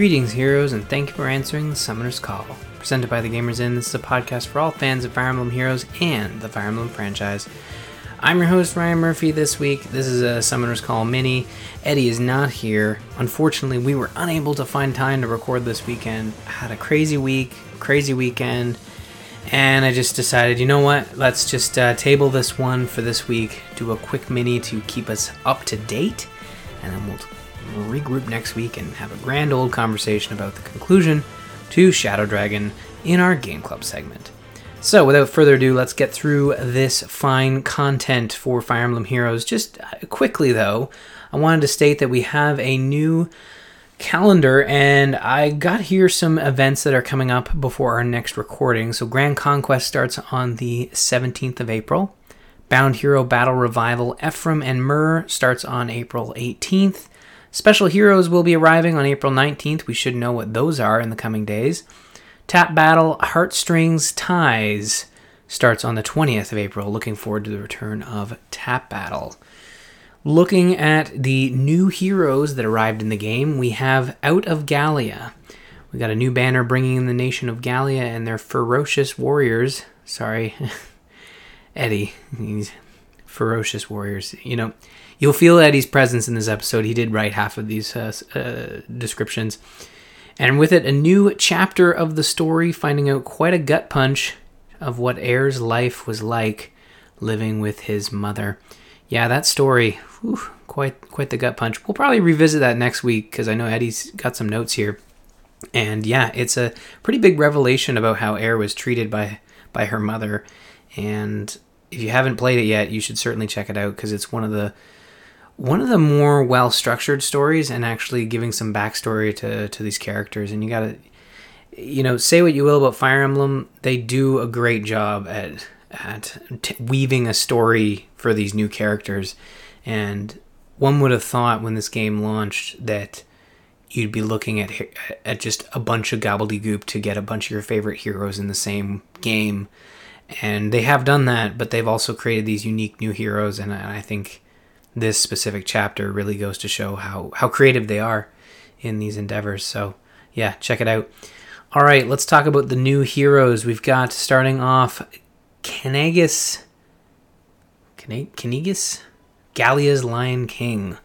Greetings, heroes, and thank you for answering the Summoner's Call. Presented by the Gamers Inn, this is a podcast for all fans of Fire Emblem Heroes and the Fire Emblem franchise. I'm your host, Ryan Murphy, this week. This is a Summoner's Call mini. Eddie is not here. Unfortunately, we were unable to find time to record this weekend. I had a crazy week, crazy weekend, and I just decided, you know what? Let's just uh, table this one for this week, do a quick mini to keep us up to date, and then we'll We'll regroup next week and have a grand old conversation about the conclusion to Shadow Dragon in our Game Club segment. So, without further ado, let's get through this fine content for Fire Emblem Heroes. Just uh, quickly, though, I wanted to state that we have a new calendar, and I got here some events that are coming up before our next recording. So, Grand Conquest starts on the 17th of April. Bound Hero Battle Revival Ephraim and Myrrh starts on April 18th. Special heroes will be arriving on April 19th. We should know what those are in the coming days. Tap Battle Heartstrings Ties starts on the 20th of April. Looking forward to the return of Tap Battle. Looking at the new heroes that arrived in the game, we have Out of Gallia. We got a new banner bringing in the nation of Gallia and their ferocious warriors. Sorry, Eddie. Ferocious warriors. You know, You'll feel Eddie's presence in this episode. He did write half of these uh, uh, descriptions. And with it, a new chapter of the story, finding out quite a gut punch of what Eir's life was like living with his mother. Yeah, that story, whew, quite quite the gut punch. We'll probably revisit that next week because I know Eddie's got some notes here. And yeah, it's a pretty big revelation about how Eir was treated by by her mother. And if you haven't played it yet, you should certainly check it out because it's one of the one of the more well structured stories and actually giving some backstory to, to these characters. And you gotta, you know, say what you will about Fire Emblem, they do a great job at at t- weaving a story for these new characters. And one would have thought when this game launched that you'd be looking at at just a bunch of gobbledygook to get a bunch of your favorite heroes in the same game. And they have done that, but they've also created these unique new heroes, and I think this specific chapter really goes to show how how creative they are in these endeavors. So yeah, check it out. All right, let's talk about the new heroes. We've got starting off Caineghis Caineghis Gallia's Lion King.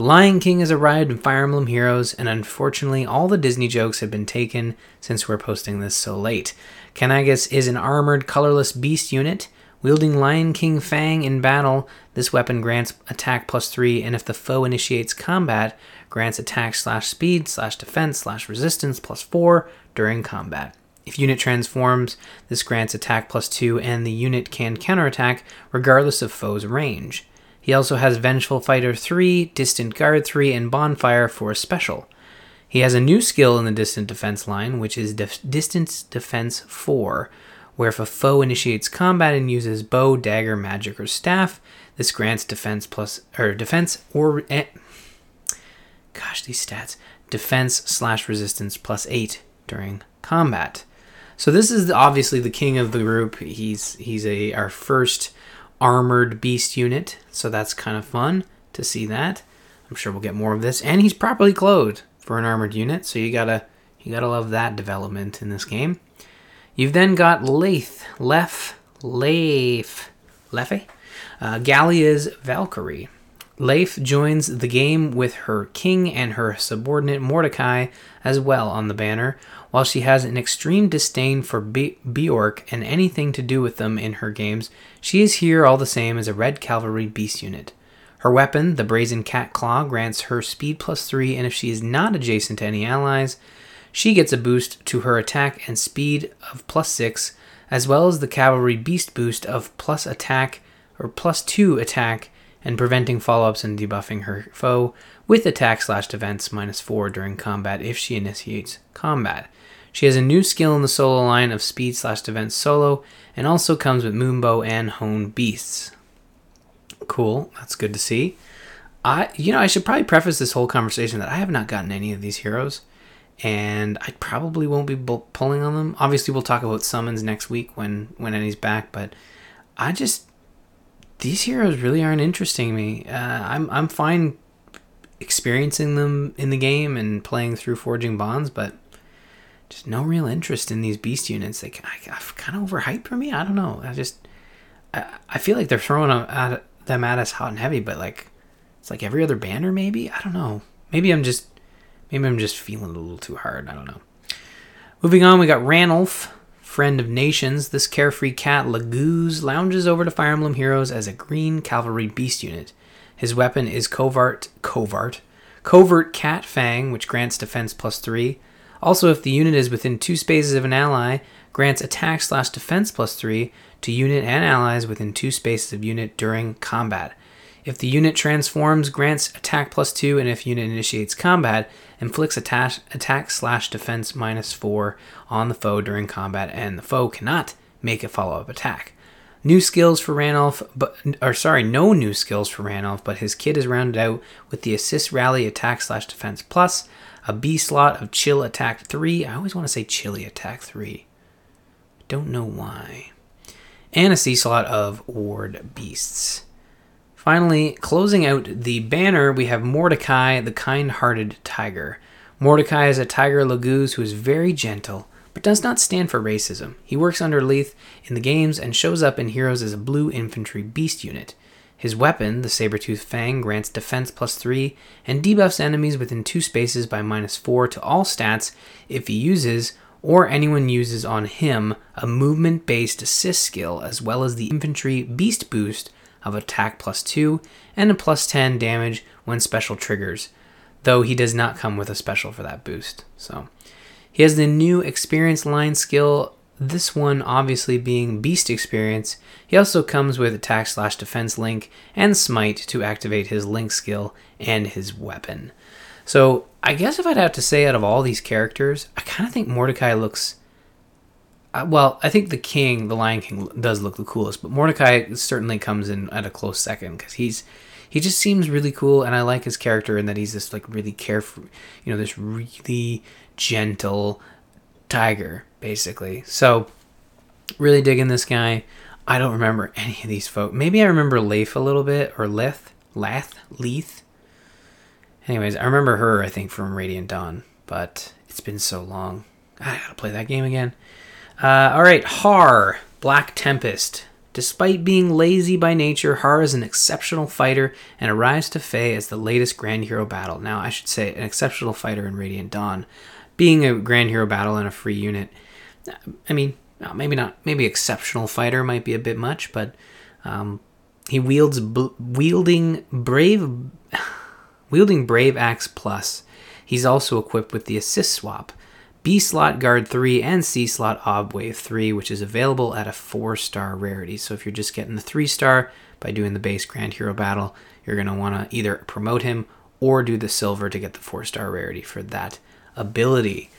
The Lion King has arrived in Fire Emblem Heroes, and unfortunately, all the Disney jokes have been taken since we're posting this so late. Caineghis is an armored, colorless beast unit Wielding Lion King Fang in battle, this weapon grants attack plus 3, and if the foe initiates combat, grants attack slash speed slash defense slash resistance plus 4 during combat. If unit transforms, this grants attack plus 2, and the unit can counterattack regardless of foe's range. He also has Vengeful Fighter 3, Distant Guard 3, and Bonfire for special. He has a new skill in the Distant Defense line, which is Dif- Distance Defense 4, where if a foe initiates combat and uses bow, dagger, magic, or staff, this grants defense plus or defense or eh, gosh these stats defense slash resistance plus eight during combat. So this is obviously the king of the group. He's he's a our first armored beast unit, so that's kind of fun to see that. I'm sure we'll get more of this, and he's properly clothed for an armored unit, so you gotta you gotta love that development in this game. You've then got Leif, Lef, Leif, Lefe, uh, Gallia's Valkyrie. Leif joins the game with her king and her subordinate Mordecai as well on the banner, while she has an extreme disdain for Beorc and anything to do with them in her games. She is here all the same as a Red Cavalry beast unit. Her weapon, the Brazen Cat Claw, grants her speed plus 3, and if she is not adjacent to any allies, she gets a boost to her attack and speed of plus 6, as well as the cavalry beast boost of plus attack or plus 2 attack and preventing follow ups and debuffing her foe with attack slash defense minus 4 during combat if she initiates combat. She has a new skill in the solo line of speed slash defense solo and also comes with Moonbow and Hone beasts. Cool, that's good to see. I, you know, I should probably preface this whole conversation that I have not gotten any of these heroes and I probably won't be pulling on them. Obviously, we'll talk about summons next week when when Eddie's back, but I just these heroes really aren't interesting me. Uh, I'm I'm fine experiencing them in the game and playing through Forging Bonds, but just no real interest in these beast units. They kind of overhyped for me. I don't know. I just I, I feel like they're throwing them at, them at us hot and heavy, but like it's like every other banner. Maybe I don't know. Maybe I'm just maybe I'm just feeling a little too hard. I don't know. Moving on, we got Ranulf, friend of nations. This carefree cat Laguz lounges over to Fire Emblem Heroes as a green cavalry beast unit. His weapon is Covart, Covart, Covert Cat Fang, which grants defense plus three. Also, if the unit is within two spaces of an ally, grants attack slash defense plus 3 to unit and allies within two spaces of unit during combat. If the unit transforms, grants attack plus 2, and if unit initiates combat, inflicts attack, attack slash defense minus 4 on the foe during combat, and the foe cannot make a follow up attack. New skills for Ranulf, but or sorry, no new skills for Ranulf, but his kit is rounded out with the assist rally attack slash defense plus, a B slot of chill attack 3. I always want to say chilly attack 3. Don't know why. And a C slot of ward beasts. Finally, closing out the banner, we have Mordecai, the kind hearted tiger. Mordecai is a tiger Laguz who is very gentle, but does not stand for racism. He works under Leith in the games and shows up in Heroes as a blue infantry beast unit. His weapon, the Saber-Tooth Fang, grants defense plus 3 and debuffs enemies within two spaces by minus 4 to all stats if he uses or anyone uses on him a movement based assist skill as well as the infantry beast boost of attack plus 2 and a plus 10 damage when special triggers, though he does not come with a special for that boost. So he has the new experience line skill this one obviously being Beast Experience, he also comes with attack slash defense link and smite to activate his link skill and his weapon. So I guess if I'd have to say out of all these characters, I kind of think Mordecai looks. Uh, well, I think the King, the Lion King, does look the coolest, but Mordecai certainly comes in at a close second because he's he just seems really cool, and I like his character in that he's this like really carefree, you know, this really gentle tiger basically. So, really digging this guy. I don't remember any of these folks. Maybe I remember Leif a little bit, or Leth, Lath, Leith. Anyways, I remember her, I think, from Radiant Dawn, but it's been so long. I gotta play that game again. Uh, all right, Haar, Black Tempest. Despite being lazy by nature, Haar is an exceptional fighter and arrives to FEH as the latest Grand Hero battle. Now, I should say, an exceptional fighter in Radiant Dawn. Being a Grand Hero battle and a free unit I mean, maybe not, maybe exceptional fighter might be a bit much, but um, he wields b- wielding brave, wielding brave axe plus. He's also equipped with the assist swap, B slot guard 3 and C slot ob wave 3, which is available at a 4 star rarity. So if you're just getting the 3 star by doing the base Grand Hero battle, you're going to want to either promote him or do the silver to get the 4 star rarity for that ability.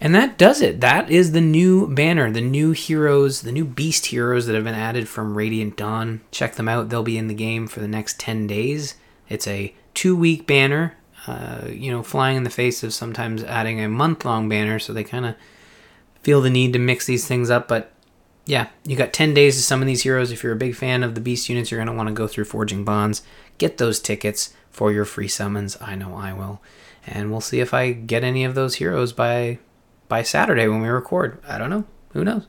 And that does it. That is the new banner, the new heroes, the new beast heroes that have been added from Radiant Dawn. Check them out. They'll be in the game for the next 10 days. It's a two week banner, uh, you know, flying in the face of sometimes adding a month long banner. So they kind of feel the need to mix these things up. But yeah, you got 10 days to summon these heroes. If you're a big fan of the beast units, you're going to want to go through Forging Bonds. Get those tickets for your free summons. I know I will. And we'll see if I get any of those heroes by by Saturday when we record. I don't know. Who knows?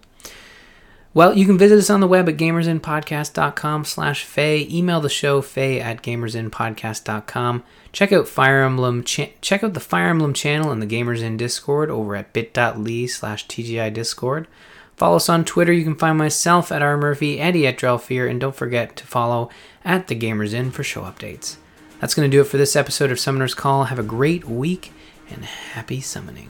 Well, you can visit us on the web at gamersinpodcast.com slash Faye. Email the show, Faye at gamersinpodcast.com. Check out Fire Emblem, cha- check out the Fire Emblem channel and the Gamers Inn Discord over at bit.ly slash TGI Discord. Follow us on Twitter. You can find myself at R. Murphy, Eddie at Drelfear, and don't forget to follow at the Gamers Inn for show updates. That's going to do it for this episode of Summoner's Call. Have a great week and happy summoning.